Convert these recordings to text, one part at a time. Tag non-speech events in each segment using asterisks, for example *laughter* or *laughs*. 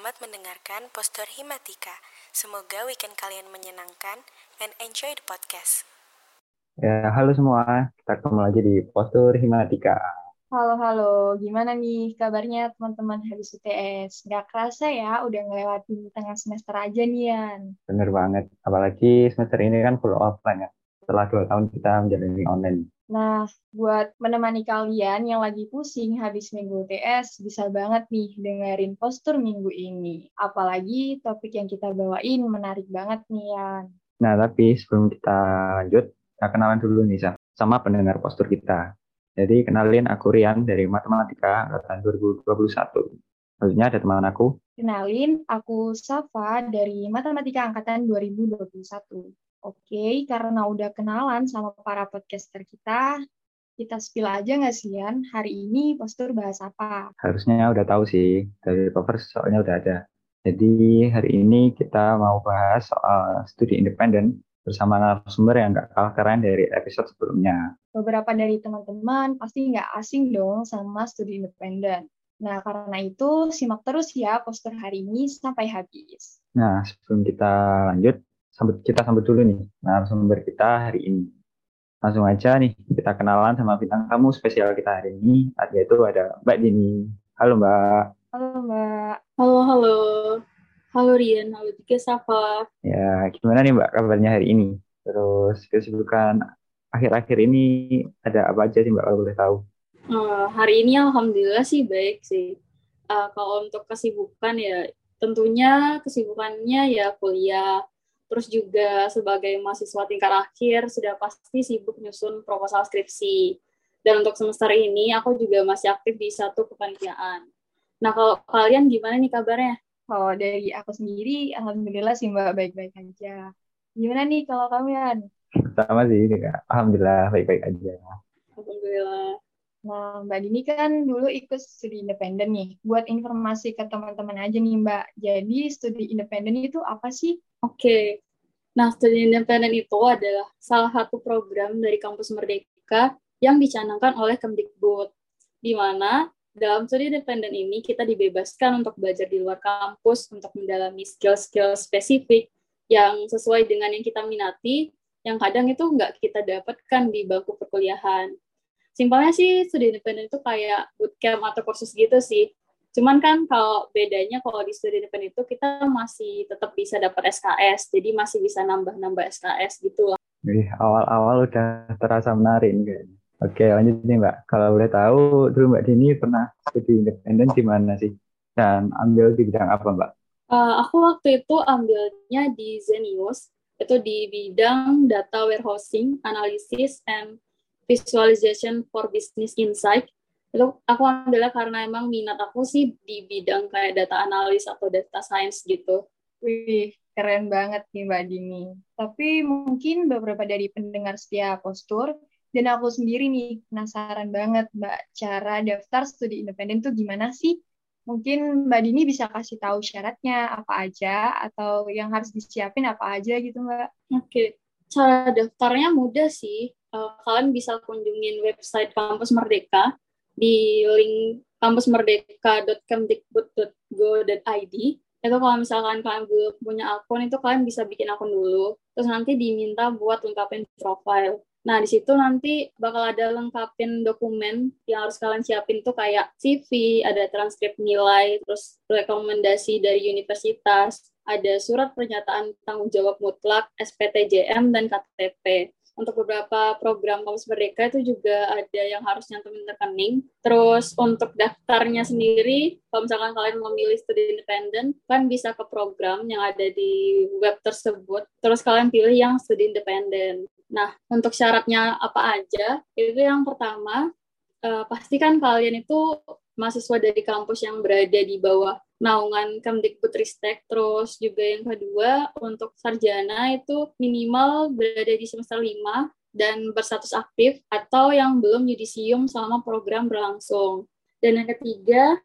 Selamat mendengarkan Postur Himatika. Semoga weekend kalian menyenangkan and enjoy the podcast. Ya, halo semua. Kita kembali lagi di Postur Himatika. Halo, halo. Gimana nih kabarnya teman-teman habis UTS? Gak kerasa ya, udah ngelewatin tengah semester aja nih, Yan. Bener banget. Apalagi semester ini kan full offline ya. Setelah dua tahun kita menjalani online. Nah, buat menemani kalian yang lagi pusing habis minggu UTS, bisa banget nih dengerin postur minggu ini. Apalagi topik yang kita bawain menarik banget nih, Yan. Nah, tapi sebelum kita lanjut, kita kenalan dulu nih, Sa, sama pendengar postur kita. Jadi, kenalin aku Rian dari Matematika angkatan 2021. Selanjutnya ada teman aku. Kenalin, aku Safa dari Matematika Angkatan 2021. Oke, karena udah kenalan sama para podcaster kita, kita spill aja nggak sih, Yan? Hari ini postur bahas apa? Harusnya udah tahu sih, dari cover soalnya udah ada. Jadi hari ini kita mau bahas soal studi independen bersama narasumber yang nggak kalah keren dari episode sebelumnya. Beberapa dari teman-teman pasti nggak asing dong sama studi independen. Nah, karena itu simak terus ya postur hari ini sampai habis. Nah, sebelum kita lanjut, sambut kita sambut dulu nih narasumber kita hari ini. Langsung aja nih kita kenalan sama bintang tamu spesial kita hari ini, yaitu ada Mbak Dini. Halo Mbak. Halo Mbak. Halo, halo. Halo Rian, halo juga Safa. Ya, gimana nih Mbak kabarnya hari ini? Terus kesibukan akhir-akhir ini ada apa aja sih Mbak kalau boleh tahu? Uh, hari ini alhamdulillah sih baik sih. Uh, kalau untuk kesibukan ya tentunya kesibukannya ya kuliah, terus juga sebagai mahasiswa tingkat akhir sudah pasti sibuk nyusun proposal skripsi. Dan untuk semester ini aku juga masih aktif di satu kepanitiaan. Nah, kalau kalian gimana nih kabarnya? Kalau dari aku sendiri, alhamdulillah sih Mbak baik-baik aja. Gimana nih kalau kamu Yan? Sama sih, alhamdulillah baik-baik aja. Alhamdulillah. Nah, Mbak Dini kan dulu ikut studi independen nih. Buat informasi ke teman-teman aja nih, Mbak. Jadi, studi independen itu apa sih? Oke. Okay. Nah, studi independen itu adalah salah satu program dari Kampus Merdeka yang dicanangkan oleh Kemdikbud. Di mana dalam studi independen ini kita dibebaskan untuk belajar di luar kampus untuk mendalami skill-skill spesifik yang sesuai dengan yang kita minati, yang kadang itu nggak kita dapatkan di bangku perkuliahan simpelnya sih studi independen itu kayak bootcamp atau kursus gitu sih. Cuman kan kalau bedanya kalau di studi independen itu kita masih tetap bisa dapat SKS, jadi masih bisa nambah-nambah SKS gitu lah. Wih, awal-awal udah terasa menarik nih Oke, lanjut nih Mbak. Kalau boleh tahu, dulu Mbak Dini pernah studi independen di mana sih? Dan ambil di bidang apa Mbak? Uh, aku waktu itu ambilnya di Zenius, itu di bidang data warehousing, analysis, and visualization for business insight itu aku ambilnya karena emang minat aku sih di bidang kayak data analis atau data science gitu. Wih, keren banget nih Mbak Dini. Tapi mungkin beberapa dari pendengar setia postur dan aku sendiri nih penasaran banget Mbak cara daftar studi independen tuh gimana sih? Mungkin Mbak Dini bisa kasih tahu syaratnya apa aja atau yang harus disiapin apa aja gitu Mbak? Oke, cara daftarnya mudah sih uh, kalian bisa kunjungin website Kampus Merdeka di link kampusmerdeka.kemdikbud.go.id itu kalau misalkan kalian belum punya akun itu kalian bisa bikin akun dulu. Terus nanti diminta buat lengkapin profile. Nah, di situ nanti bakal ada lengkapin dokumen yang harus kalian siapin tuh kayak CV, ada transkrip nilai, terus rekomendasi dari universitas, ada surat pernyataan tanggung jawab mutlak, SPTJM, dan KTP untuk beberapa program kampus merdeka itu juga ada yang harus nyantumin rekening. Terus untuk daftarnya sendiri, kalau misalkan kalian memilih studi independen, kan bisa ke program yang ada di web tersebut. Terus kalian pilih yang studi independen. Nah, untuk syaratnya apa aja? Itu yang pertama, uh, pastikan kalian itu mahasiswa dari kampus yang berada di bawah naungan Kemdikbudristek. Terus juga yang kedua, untuk sarjana itu minimal berada di semester 5 dan berstatus aktif atau yang belum yudisium selama program berlangsung. Dan yang ketiga,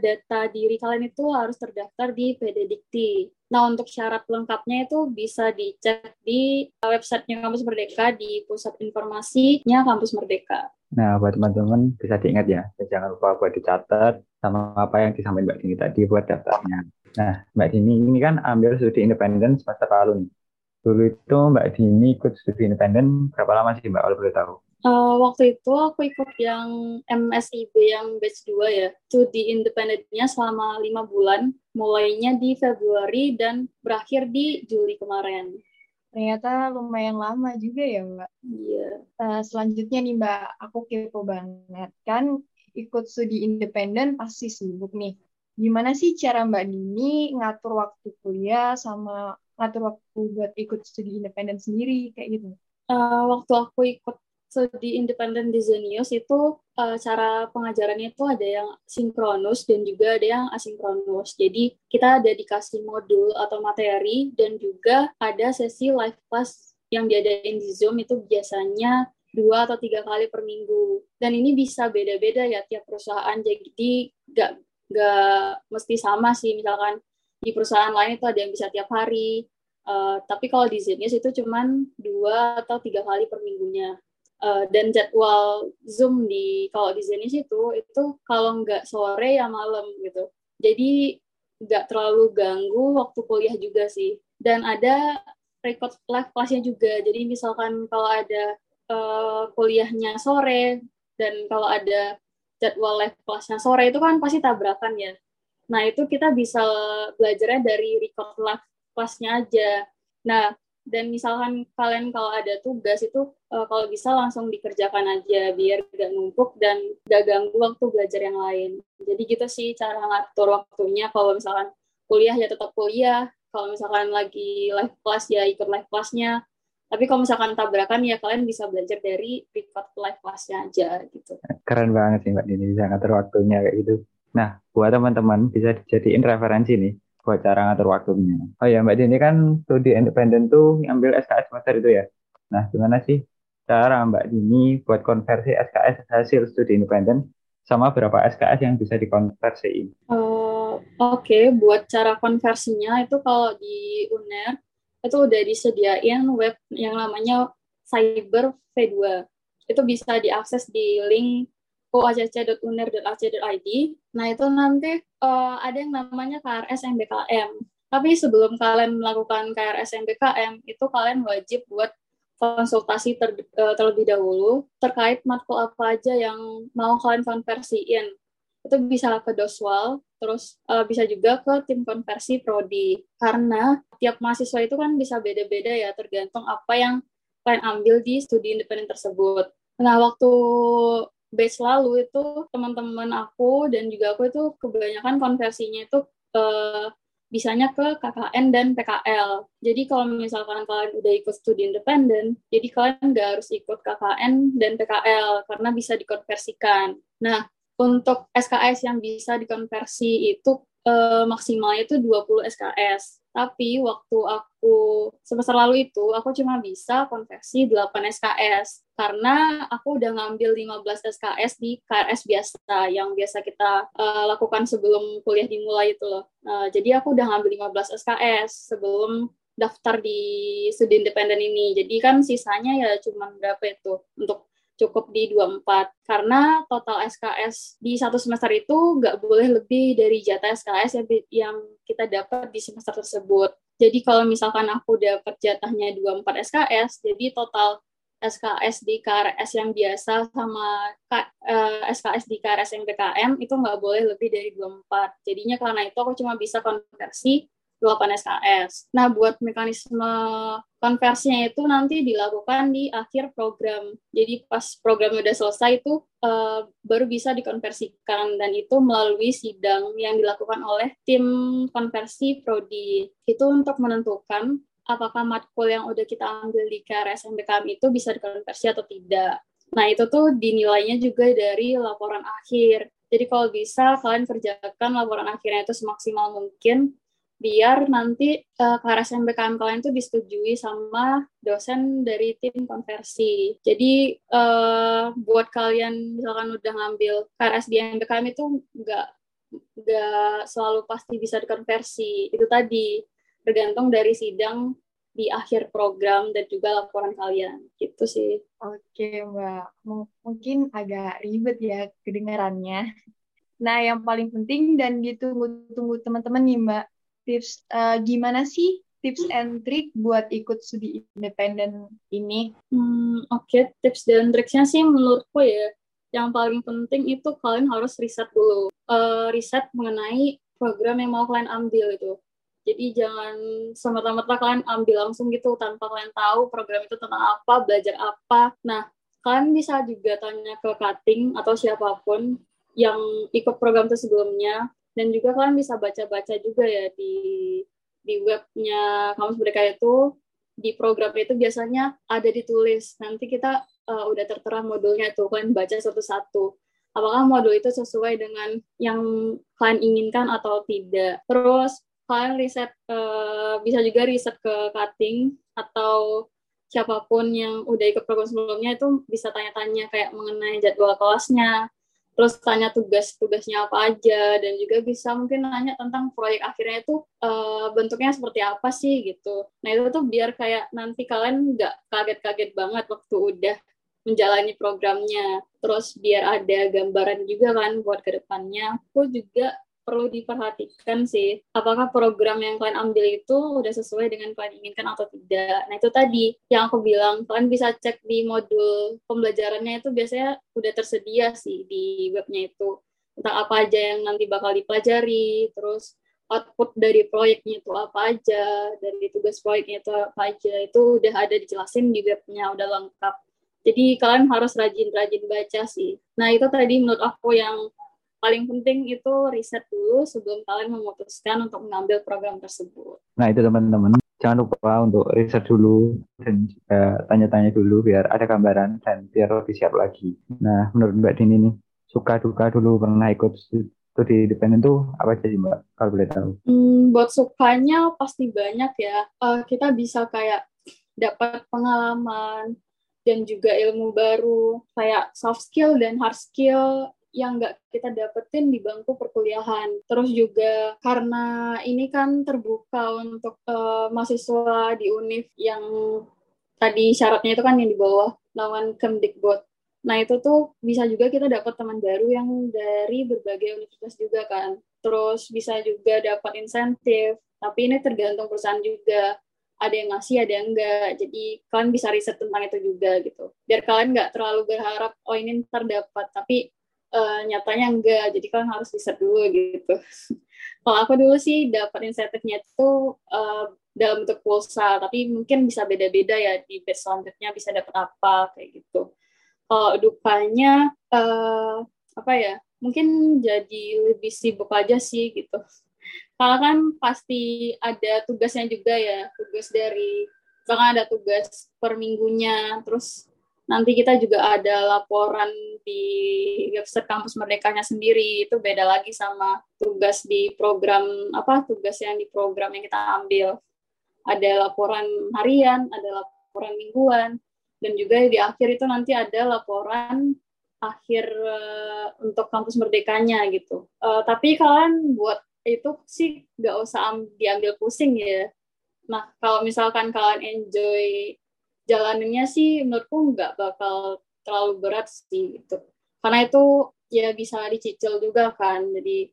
data diri kalian itu harus terdaftar di PD Dikti. Nah, untuk syarat lengkapnya itu bisa dicek di websitenya Kampus Merdeka di Pusat Informasinya Kampus Merdeka. Nah, buat teman-teman bisa diingat ya, jangan lupa buat dicatat sama apa yang disampaikan Mbak Dini tadi buat daftarnya. Nah, Mbak Dini ini kan ambil studi independen semester lalu nih. Dulu itu Mbak Dini ikut studi independen berapa lama sih Mbak kalau boleh tahu? Uh, waktu itu aku ikut yang MSIB yang batch 2 ya. Studi independennya selama lima bulan, mulainya di Februari dan berakhir di Juli kemarin. Ternyata lumayan lama juga ya Mbak. Iya. Uh, selanjutnya nih Mbak, aku kepo banget. Kan ikut studi independen pasti sibuk nih. Gimana sih cara Mbak Dini ngatur waktu kuliah sama ngatur waktu buat ikut studi independen sendiri kayak gitu? Uh, waktu aku ikut independen di Zenius itu uh, cara pengajarannya itu ada yang sinkronus dan juga ada yang asinkronus. Jadi kita ada dikasih modul atau materi dan juga ada sesi live class yang diadain di Zoom itu biasanya dua atau tiga kali per minggu. Dan ini bisa beda-beda ya tiap perusahaan. Jadi nggak nggak mesti sama sih. Misalkan di perusahaan lain itu ada yang bisa tiap hari. Uh, tapi kalau di Zenius itu cuman dua atau tiga kali per minggunya uh, dan jadwal zoom di kalau di Zenis itu itu kalau nggak sore ya malam gitu. Jadi nggak terlalu ganggu waktu kuliah juga sih. Dan ada record live kelasnya juga. Jadi misalkan kalau ada uh, kuliahnya sore dan kalau ada jadwal live kelasnya sore itu kan pasti tabrakan ya. Nah itu kita bisa belajarnya dari record live kelasnya aja. Nah dan misalkan kalian kalau ada tugas itu uh, kalau bisa langsung dikerjakan aja biar gak numpuk dan gak ganggu waktu belajar yang lain. Jadi gitu sih cara ngatur waktunya. Kalau misalkan kuliah ya tetap kuliah. Kalau misalkan lagi live class ya ikut live classnya. Tapi kalau misalkan tabrakan ya kalian bisa belajar dari record live classnya aja gitu. Keren banget sih mbak Dini bisa ngatur waktunya kayak gitu. Nah buat teman-teman bisa dijadiin referensi nih buat cara ngatur waktunya. Oh ya Mbak Dini kan studi independen tuh ngambil SKS semester itu ya. Nah gimana sih cara Mbak Dini buat konversi SKS hasil studi independen sama berapa SKS yang bisa dikonversiin? Uh, Oke, okay. buat cara konversinya itu kalau di UNER itu udah disediain web yang namanya Cyber V2. Itu bisa diakses di link oacc.uner.ac.id. Nah, itu nanti uh, ada yang namanya KRS MBKM. Tapi sebelum kalian melakukan KRS MBKM, itu kalian wajib buat konsultasi ter, uh, terlebih dahulu terkait matkul apa aja yang mau kalian konversiin. Itu bisa ke Doswal, terus uh, bisa juga ke tim konversi prodi. Karena tiap mahasiswa itu kan bisa beda-beda ya, tergantung apa yang kalian ambil di studi independen tersebut. Nah, waktu batch lalu itu teman-teman aku dan juga aku itu kebanyakan konversinya itu uh, bisanya ke KKN dan PKL. Jadi kalau misalkan kalian udah ikut studi independen, jadi kalian nggak harus ikut KKN dan PKL karena bisa dikonversikan. Nah, untuk SKS yang bisa dikonversi itu uh, maksimalnya itu 20 SKS. Tapi waktu aku semester lalu itu aku cuma bisa konversi 8 SKS karena aku udah ngambil 15 SKS di KRS biasa yang biasa kita uh, lakukan sebelum kuliah dimulai itu loh. Uh, jadi aku udah ngambil 15 SKS sebelum daftar di studi independen ini. Jadi kan sisanya ya cuma berapa itu untuk cukup di 24 karena total SKS di satu semester itu nggak boleh lebih dari jatah SKS yang, yang kita dapat di semester tersebut. Jadi kalau misalkan aku dapat jatahnya 24 SKS, jadi total SKS di KRS yang biasa sama uh, eh, SKS di KRS yang BKM itu nggak boleh lebih dari 24. Jadinya karena itu aku cuma bisa konversi 8 SKS. Nah, buat mekanisme konversinya itu nanti dilakukan di akhir program. Jadi pas program udah selesai itu uh, baru bisa dikonversikan dan itu melalui sidang yang dilakukan oleh tim konversi prodi. Itu untuk menentukan apakah matkul yang udah kita ambil di KRS MBKM itu bisa dikonversi atau tidak. Nah, itu tuh dinilainya juga dari laporan akhir. Jadi kalau bisa kalian kerjakan laporan akhirnya itu semaksimal mungkin biar nanti uh, KRS MBKM kalian itu disetujui sama dosen dari tim konversi. Jadi uh, buat kalian misalkan udah ngambil KRS di MBKM itu nggak nggak selalu pasti bisa dikonversi. Itu tadi tergantung dari sidang di akhir program dan juga laporan kalian gitu sih. Oke Mbak, M mungkin agak ribet ya kedengarannya. Nah yang paling penting dan ditunggu-tunggu teman-teman nih Mbak, tips uh, gimana sih tips and trick buat ikut studi independen ini? Hmm, Oke, okay. tips dan triknya sih menurutku ya, yang paling penting itu kalian harus riset dulu. Uh, riset mengenai program yang mau kalian ambil itu. Jadi jangan semata-mata kalian ambil langsung gitu tanpa kalian tahu program itu tentang apa, belajar apa. Nah, kalian bisa juga tanya ke cutting atau siapa pun yang ikut program itu sebelumnya dan juga kalian bisa baca-baca juga ya di di webnya kampus mereka itu. Di program itu biasanya ada ditulis. Nanti kita uh, udah tertera modulnya tuh kalian baca satu-satu. Apakah modul itu sesuai dengan yang kalian inginkan atau tidak? Terus kalian riset uh, bisa juga riset ke cutting atau siapa pun yang udah ikut program sebelumnya itu bisa tanya-tanya kayak mengenai jadwal kelasnya terus tanya tugas-tugasnya apa aja dan juga bisa mungkin nanya tentang proyek akhirnya itu uh, bentuknya seperti apa sih gitu. Nah itu tuh biar kayak nanti kalian nggak kaget-kaget banget waktu udah menjalani programnya. Terus biar ada gambaran juga kan buat ke depannya. Aku juga perlu diperhatikan sih apakah program yang kalian ambil itu udah sesuai dengan kalian inginkan atau tidak. Nah itu tadi yang aku bilang kalian bisa cek di modul pembelajarannya itu biasanya udah tersedia sih di webnya itu tentang apa aja yang nanti bakal dipelajari, terus output dari proyeknya itu apa aja, dari tugas proyeknya itu apa aja, itu udah ada dijelasin di webnya, udah lengkap. Jadi kalian harus rajin-rajin baca sih. Nah itu tadi menurut aku yang paling penting itu riset dulu sebelum kalian memutuskan untuk mengambil program tersebut. Nah itu teman-teman, jangan lupa untuk riset dulu dan juga tanya-tanya dulu biar ada gambaran dan biar lebih siap lagi. Nah menurut Mbak Dini nih, suka duka dulu pernah ikut studi independen tuh apa aja sih Mbak kalau boleh tahu? Hmm, buat sukanya pasti banyak ya. Uh, kita bisa kayak dapat pengalaman dan juga ilmu baru kayak soft skill dan hard skill yang nggak kita dapetin di bangku perkuliahan. Terus juga karena ini kan terbuka untuk uh, mahasiswa di UNIF yang tadi syaratnya itu kan yang di bawah lawan Kemdikbud. Nah itu tuh bisa juga kita dapat teman baru yang dari berbagai universitas juga kan. Terus bisa juga dapat insentif. Tapi ini tergantung perusahaan juga ada yang ngasih ada yang enggak jadi kalian bisa riset tentang itu juga gitu biar kalian nggak terlalu berharap oh ini ntar dapat tapi uh, nyatanya enggak. Jadi kalian harus riset dulu gitu. *laughs* Kalau aku dulu sih dapat insentifnya itu uh, dalam bentuk pulsa. Tapi mungkin bisa beda-beda ya di batch selanjutnya bisa dapat apa kayak gitu. Kalau dukanya uh, apa ya mungkin jadi lebih sibuk aja sih gitu. Karena kan pasti ada tugasnya juga ya. Tugas dari misalkan ada tugas per minggunya terus nanti kita juga ada laporan di website kampus merdekanya sendiri. Itu beda lagi sama tugas di program apa tugas yang di program yang kita ambil. Ada laporan harian ada laporan mingguan dan juga di akhir itu nanti ada laporan akhir uh, untuk kampus merdekanya gitu. Uh, tapi kalian buat itu sih nggak usah diambil pusing ya. Nah kalau misalkan kalian enjoy jalanannya sih menurutku nggak bakal terlalu berat sih gitu karena itu ya bisa dicicil juga kan jadi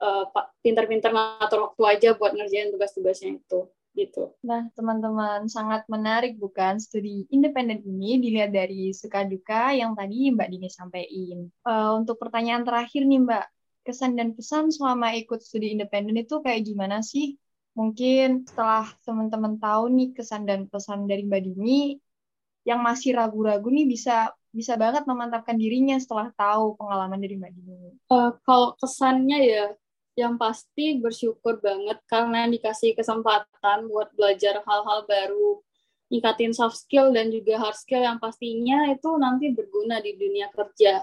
uh, pintar-pintar ngatur waktu aja buat ngerjain tugas-tugasnya itu gitu. Nah, teman-teman sangat menarik bukan studi independen ini dilihat dari suka duka yang tadi Mbak Dini sampaikan. Uh, untuk pertanyaan terakhir nih Mbak, kesan dan pesan selama ikut studi independen itu kayak gimana sih? Mungkin setelah teman-teman tahu nih kesan dan pesan dari Mbak Dini, yang masih ragu-ragu nih bisa bisa banget memantapkan dirinya setelah tahu pengalaman dari Mbak Dini. Uh, kalau kesannya ya, yang pasti bersyukur banget karena dikasih kesempatan buat belajar hal-hal baru, ningkatin soft skill dan juga hard skill yang pastinya itu nanti berguna di dunia kerja.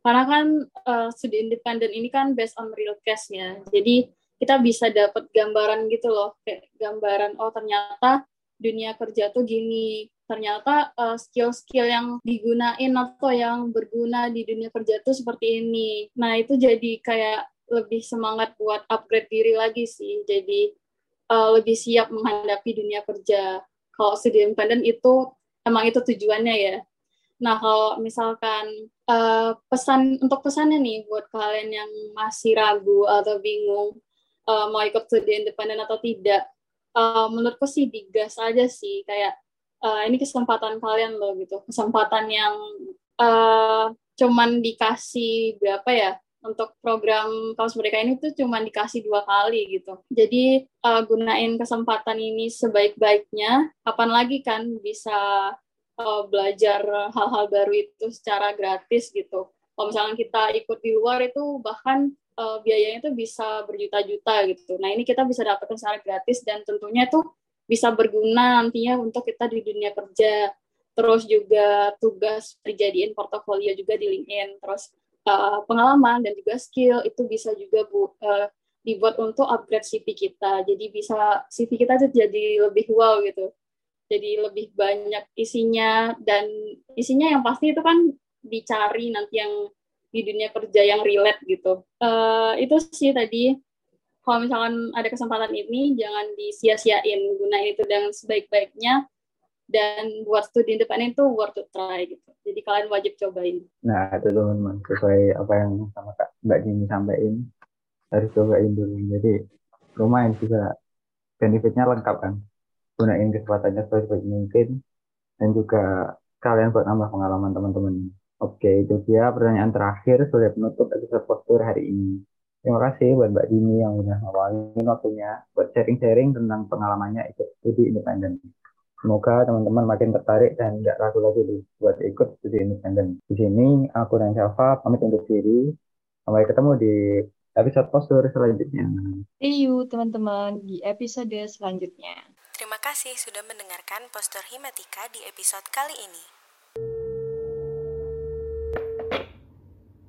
Karena kan uh, studi independen ini kan based on real case ya. Jadi kita bisa dapat gambaran gitu loh. Kayak gambaran oh ternyata dunia kerja tuh gini. Ternyata uh, skill-skill yang digunain atau yang berguna di dunia kerja tuh seperti ini. Nah itu jadi kayak lebih semangat buat upgrade diri lagi sih. Jadi uh, lebih siap menghadapi dunia kerja. Kalau studi independen itu emang itu tujuannya ya. Nah, kalau misalkan uh, pesan untuk pesannya nih buat kalian yang masih ragu atau bingung uh, mau ikut studi independen atau tidak. Uh, menurutku sih digas aja sih kayak uh, ini kesempatan kalian loh gitu kesempatan yang uh, cuman dikasih berapa ya untuk program kampus merdeka ini tuh cuma dikasih dua kali gitu. Jadi uh, gunain kesempatan ini sebaik-baiknya. Kapan lagi kan bisa uh, belajar hal-hal baru itu secara gratis gitu. Kalau misalnya kita ikut di luar itu bahkan uh, biayanya itu bisa berjuta-juta gitu. Nah ini kita bisa dapatkan secara gratis dan tentunya itu bisa berguna nantinya untuk kita di dunia kerja. Terus juga tugas dijadiin portofolio juga di LinkedIn. Terus uh, pengalaman dan juga skill itu bisa juga bu uh, dibuat untuk upgrade CV kita. Jadi bisa CV kita jadi lebih wow gitu. Jadi lebih banyak isinya dan isinya yang pasti itu kan dicari nanti yang di dunia kerja yang relate gitu. Uh, itu sih tadi kalau misalkan ada kesempatan ini jangan disia-siain gunain itu dengan sebaik-baiknya dan buat studi independen itu worth to try gitu. Jadi kalian wajib cobain. Nah itu teman-teman sesuai apa yang sama Kak Mbak Dini sampaikan harus cobain dulu. Jadi lumayan juga benefitnya lengkap kan. Gunain kesempatannya sebaik mungkin dan juga kalian buat nambah pengalaman teman-teman. Oke, itu dia pertanyaan terakhir sudah penutup episode postur hari ini. Terima kasih buat Mbak Dini yang udah ngawalin waktunya buat sharing-sharing tentang pengalamannya ikut studi independen. Semoga teman-teman makin tertarik dan nggak ragu lagi buat ikut studi independen. Di sini aku dan Syafa pamit untuk diri. Sampai ketemu di episode postur selanjutnya. See you teman-teman di episode selanjutnya. Terima kasih sudah mendengarkan Postur Himatika di episode kali ini.